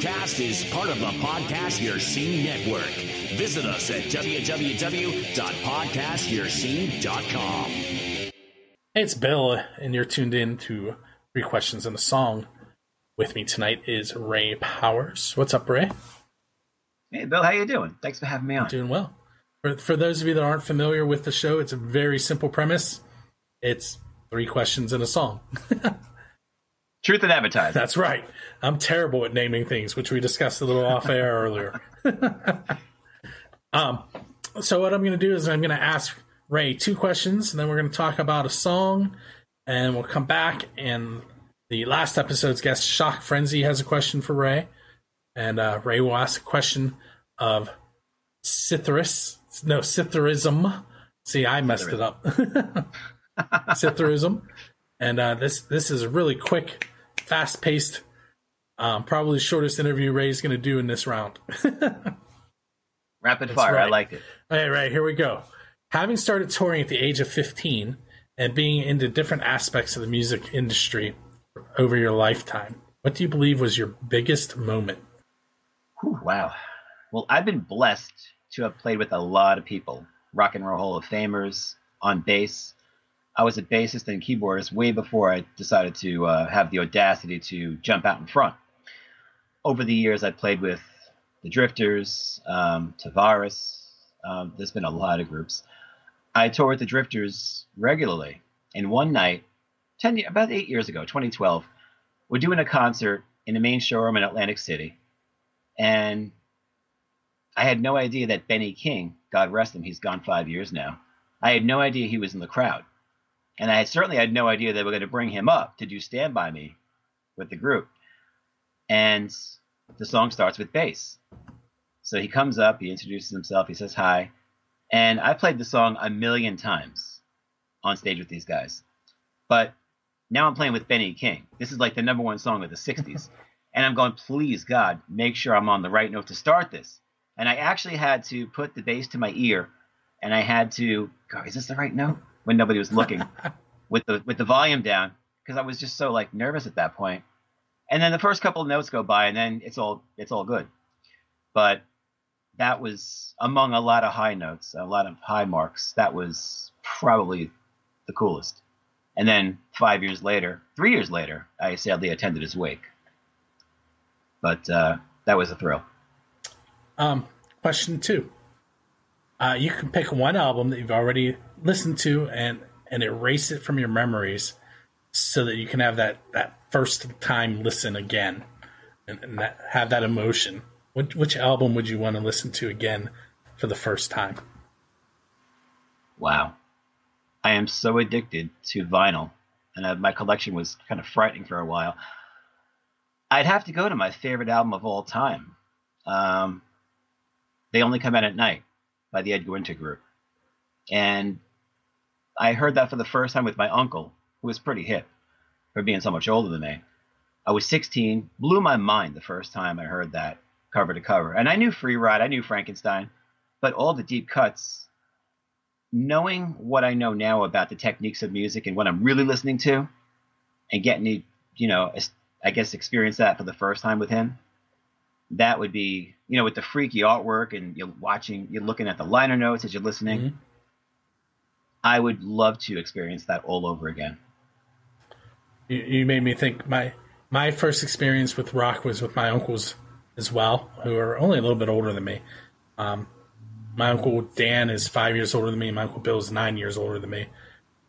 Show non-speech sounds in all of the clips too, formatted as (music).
podcast is part of the Podcast Your Scene Network. Visit us at www.podcastyourscene.com. Hey, it's Bill, and you're tuned in to Three Questions and a Song. With me tonight is Ray Powers. What's up, Ray? Hey, Bill, how you doing? Thanks for having me on. Doing well. For, for those of you that aren't familiar with the show, it's a very simple premise. It's three questions and a song. (laughs) Truth and advertising. That's right. I'm terrible at naming things, which we discussed a little off air (laughs) earlier. (laughs) um, so what I'm going to do is I'm going to ask Ray two questions, and then we're going to talk about a song, and we'll come back. And the last episode's guest, Shock Frenzy, has a question for Ray, and uh, Ray will ask a question of Cithrus. No, Cithrism. See, I messed it up. (laughs) Cithrism. And uh, this this is a really quick, fast paced, um, probably shortest interview Ray's going to do in this round. (laughs) Rapid fire, right. I like it. All right, right, here we go. Having started touring at the age of 15 and being into different aspects of the music industry over your lifetime, what do you believe was your biggest moment? Whew, wow. Well, I've been blessed to have played with a lot of people rock and roll Hall of Famers on bass. I was a bassist and keyboardist way before I decided to uh, have the audacity to jump out in front. Over the years, I played with the Drifters, um, Tavares. Um, there's been a lot of groups. I tour with the Drifters regularly. And one night, 10, about eight years ago, 2012, we're doing a concert in the main showroom in Atlantic City. And I had no idea that Benny King, God rest him, he's gone five years now. I had no idea he was in the crowd. And I certainly had no idea they were going to bring him up to do Stand By Me with the group. And the song starts with bass. So he comes up, he introduces himself, he says hi. And I played the song a million times on stage with these guys. But now I'm playing with Benny King. This is like the number one song of the 60s. (laughs) and I'm going, please, God, make sure I'm on the right note to start this. And I actually had to put the bass to my ear and I had to go, is this the right note? When nobody was looking (laughs) with the with the volume down because I was just so like nervous at that point. And then the first couple of notes go by and then it's all it's all good. But that was among a lot of high notes, a lot of high marks. That was probably the coolest. And then five years later, three years later, I sadly attended his wake. But uh, that was a thrill. Um, question two. Uh, you can pick one album that you've already listened to and and erase it from your memories, so that you can have that that first time listen again, and, and that, have that emotion. Which, which album would you want to listen to again for the first time? Wow, I am so addicted to vinyl, and uh, my collection was kind of frightening for a while. I'd have to go to my favorite album of all time. Um, they only come out at night by the Edgar Winter Group. And I heard that for the first time with my uncle, who was pretty hip for being so much older than me. I was 16, blew my mind the first time I heard that cover to cover. And I knew Free Ride, I knew Frankenstein, but all the deep cuts, knowing what I know now about the techniques of music and what I'm really listening to, and getting to, you know, I guess experience that for the first time with him, that would be, you know, with the freaky artwork and you're watching, you're looking at the liner notes as you're listening. Mm-hmm. I would love to experience that all over again. You, you made me think my my first experience with rock was with my uncles as well, who are only a little bit older than me. Um, my uncle Dan is five years older than me. My uncle Bill is nine years older than me.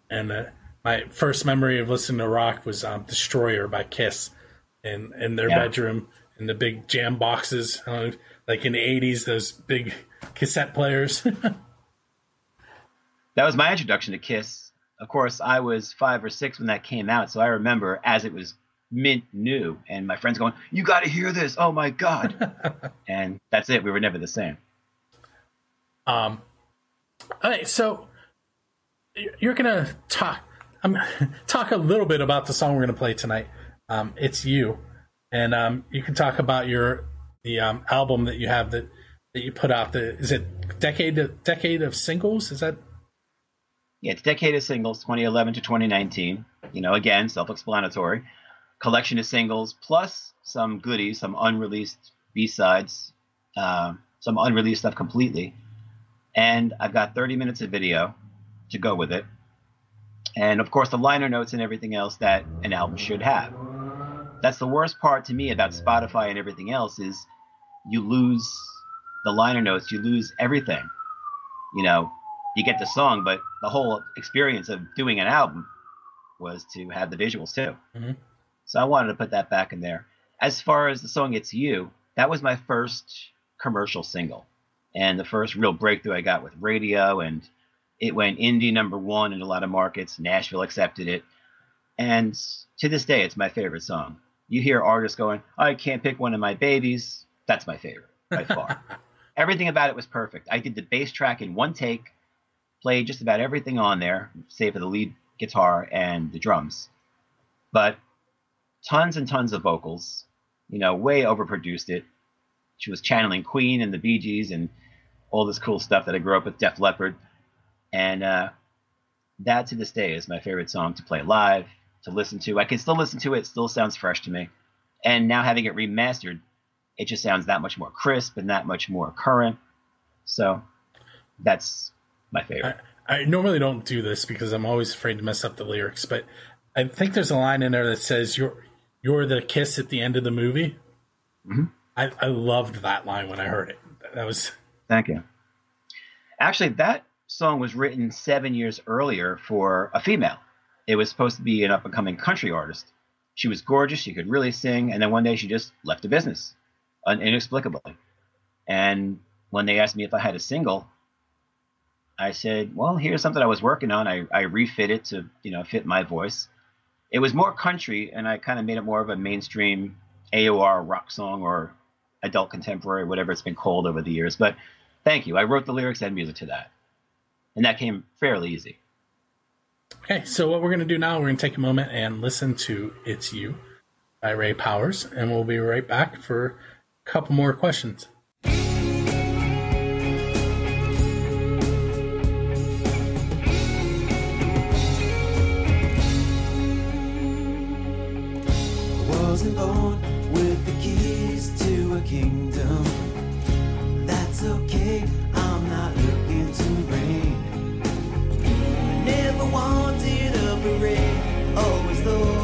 And uh, my first memory of listening to rock was um, "Destroyer" by Kiss, in in their yeah. bedroom in the big jam boxes, uh, like in the '80s, those big cassette players. (laughs) that was my introduction to Kiss. Of course, I was five or six when that came out, so I remember as it was mint new, and my friends going, "You got to hear this! Oh my god!" (laughs) and that's it. We were never the same. Um. All right, so you're gonna talk. I'm (laughs) talk a little bit about the song we're gonna play tonight. Um, it's you and um, you can talk about your the um, album that you have that that you put out. The is it decade of, decade of singles? Is that? Yeah, it's decade of singles, 2011 to 2019. You know, again, self-explanatory. collection of singles plus some goodies, some unreleased B sides, uh, some unreleased stuff completely. And I've got 30 minutes of video to go with it. And of course, the liner notes and everything else that an album should have. That's the worst part to me about Spotify and everything else is you lose the liner notes, you lose everything. You know, you get the song, but the whole experience of doing an album was to have the visuals too. Mhm. So I wanted to put that back in there. As far as the song "It's You," that was my first commercial single, and the first real breakthrough I got with radio, and it went indie number one in a lot of markets. Nashville accepted it, and to this day, it's my favorite song. You hear artists going, "I can't pick one of my babies." That's my favorite by far. (laughs) Everything about it was perfect. I did the bass track in one take, played just about everything on there, save for the lead guitar and the drums. But tons and tons of vocals, you know, way overproduced it. She was channeling Queen and the Bee Gees and all this cool stuff that I grew up with, Def Leppard. And uh, that to this day is my favorite song to play live, to listen to. I can still listen to it, it still sounds fresh to me. And now having it remastered, it just sounds that much more crisp and that much more current. So that's my favorite. I normally don't do this because I'm always afraid to mess up the lyrics, but I think there's a line in there that says "You're you're the kiss at the end of the movie." Mhm. I, I loved that line when I heard it. That was Thank you. Actually, that song was written seven years earlier for a female. It was supposed to be an up and coming country artist. She was gorgeous, she could really sing, and then one day she just left the business inexplicably. And when they asked me if I had a single, I said, "Well, here's something I was working on. I, I refit it to you know fit my voice. It was more country, and I kind of made it more of a mainstream AOR rock song or adult contemporary, whatever it's been called over the years. But thank you. I wrote the lyrics and music to that, and that came fairly easy. okay. So what we're going to do now, we're going to take a moment and listen to "It's You" by Ray Powers, and we'll be right back for a couple more questions. Always thought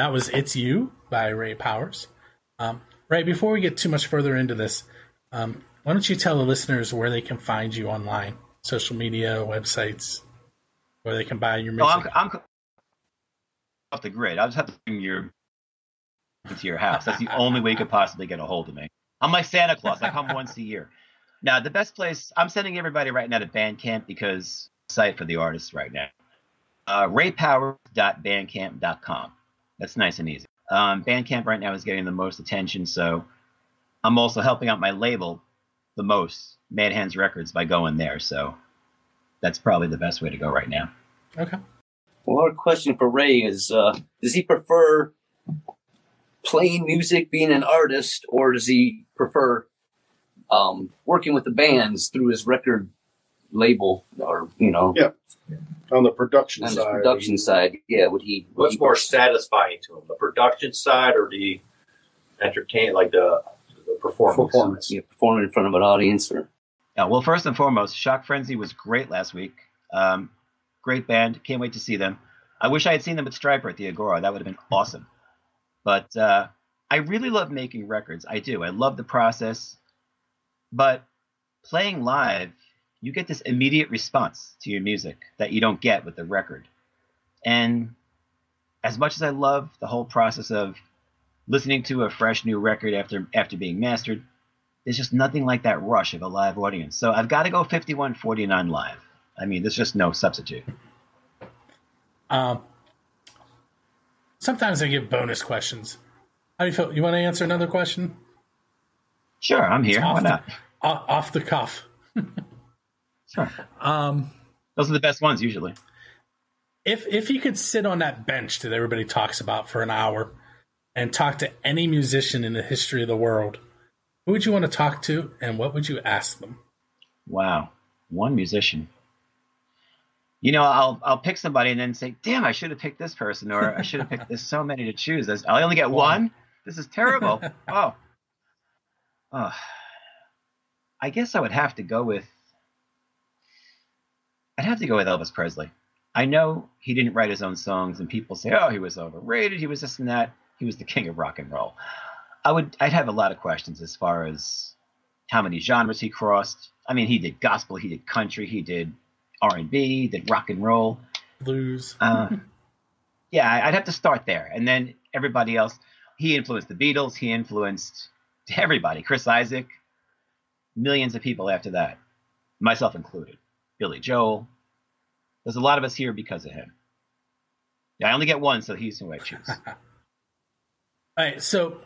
that was It's You by Ray Powers. Um, Ray, before we get too much further into this, um, why don't you tell the listeners where they can find you online? Social media, websites, where they can buy your music. I'm, I'm off the grid. I'll just have to bring your into your house. That's the (laughs) only way you could possibly get a hold of me. I'm like Santa Claus. I come once a year. Now, the best place I'm sending everybody right now to Bandcamp because site for the artists right now. Uh, raypower.bandcamp.com. That's nice and easy. Um, Bandcamp right now is getting the most attention, so I'm also helping out my label the most, Mad Hands Records, by going there. So that's probably the best way to go right now. okay. Well, our question for Ray is: uh, Does he prefer playing music, being an artist, or does he prefer um, working with the bands through his record label, or you know, Yeah. On the production on side. the production side? Yeah, would he? would What's he- more satisfying to him, the production side or the entertain, like the, the performance? Performance. yeah, performing in front of an audience, or Yeah, well, first and foremost, Shock Frenzy was great last week. Um, great band. Can't wait to see them. I wish I had seen them at Stryper at the Agora. That would have been awesome. But uh, I really love making records. I do. I love the process. But playing live, you get this immediate response to your music that you don't get with the record. And as much as I love the whole process of listening to a fresh new record after after being mastered, there's just nothing like that rush of a live audience. So I've got to go 5149 live. I mean, there's just no substitute. Um, sometimes I give bonus questions. How do you feel? You want to answer another question? Sure, I'm here. Why not? the, off, off the cuff. (laughs) Sure. Um, Those are the best ones usually. if if you could sit on that bench that everybody talks about for an hour and talk to any musician in the history of the world, who would you want to talk to, and what would you ask them? Wow. One musician. You know, I'll I'll pick somebody and then say, "Damn, I should have picked this person," or "I should have picked." There's so many to choose. I only get one. This is terrible. (laughs) oh. oh. I guess I would have to go with. I'd have to go with Elvis Presley. I know he didn't write his own songs, and people say, "Oh, he was overrated. He was this and that. He was the king of rock and roll." I would. I'd have a lot of questions as far as how many genres he crossed. I mean, he did gospel, he did country, he did R and B, did rock and roll. Blues. Uh, (laughs) yeah, I'd have to start there, and then everybody else. He influenced the Beatles. He influenced everybody. Chris Isaak, millions of people after that, myself included. Billy Joel. There's a lot of us here because of him. Yeah, I only get one, so he's who I choose. (laughs) All right, so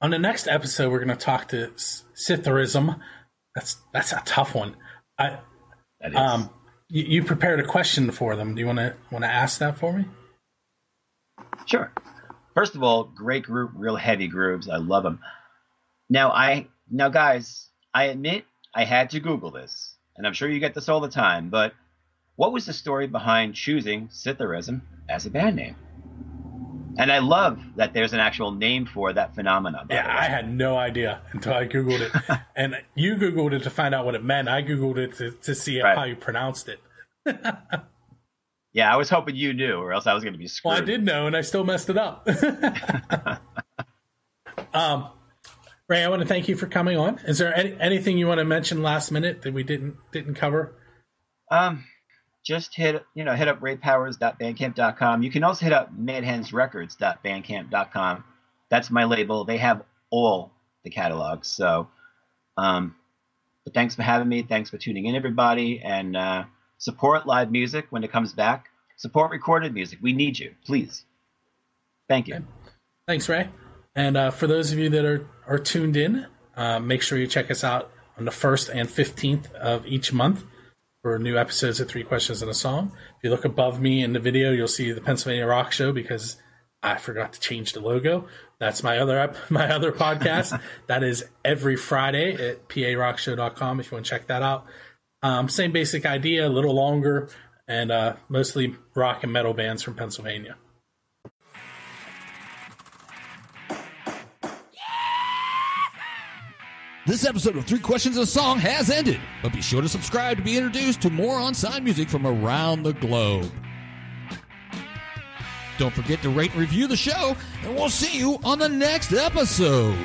on the next episode, we're going to talk to Scytherism. That's that's a tough one. I That is. um, you, you prepared a question for them. Do you want to want to ask that for me? Sure. First of all, great group, real heavy grooves. I love them. Now, I now guys, I admit I had to Google this, and I'm sure you get this all the time. But what was the story behind choosing Scytherism as a band name? And I love that there's an actual name for that phenomenon. Yeah. I had no idea until I googled it, (laughs) and you googled it to find out what it meant. I googled it to, to see Right. how you pronounced it. (laughs) yeah, I was hoping you knew, or else I was going to be screwed. Well, I did know, and I still messed it up. (laughs) um, Ray, I want to thank you for coming on. Is there any, anything you want to mention last minute that we didn't didn't cover? Um, just hit you know hit up raypowers.bandcamp.com. You can also hit up madhandsrecords.bandcamp.com. That's my label. They have all the catalogs. So, um, but thanks for having me. Thanks for tuning in, everybody, and uh, support live music when it comes back. Support recorded music. We need you, please. Thank you. Thanks, Ray. And uh, for those of you that are, are tuned in, uh, make sure you check us out on the 1st and 15th of each month for new episodes of Three Questions and a Song. If you look above me in the video, you'll see the Pennsylvania Rock Show because I forgot to change the logo. That's my other (laughs) my other podcast. (laughs) that is every Friday at parockshow.com if you want to check that out. Um, same basic idea, a little longer, and uh, mostly rock and metal bands from Pennsylvania. This episode of Three Questions and a Song has ended, but be sure to subscribe to be introduced to more on sign music from around the globe. Don't forget to rate and review the show, and we'll see you on the next episode.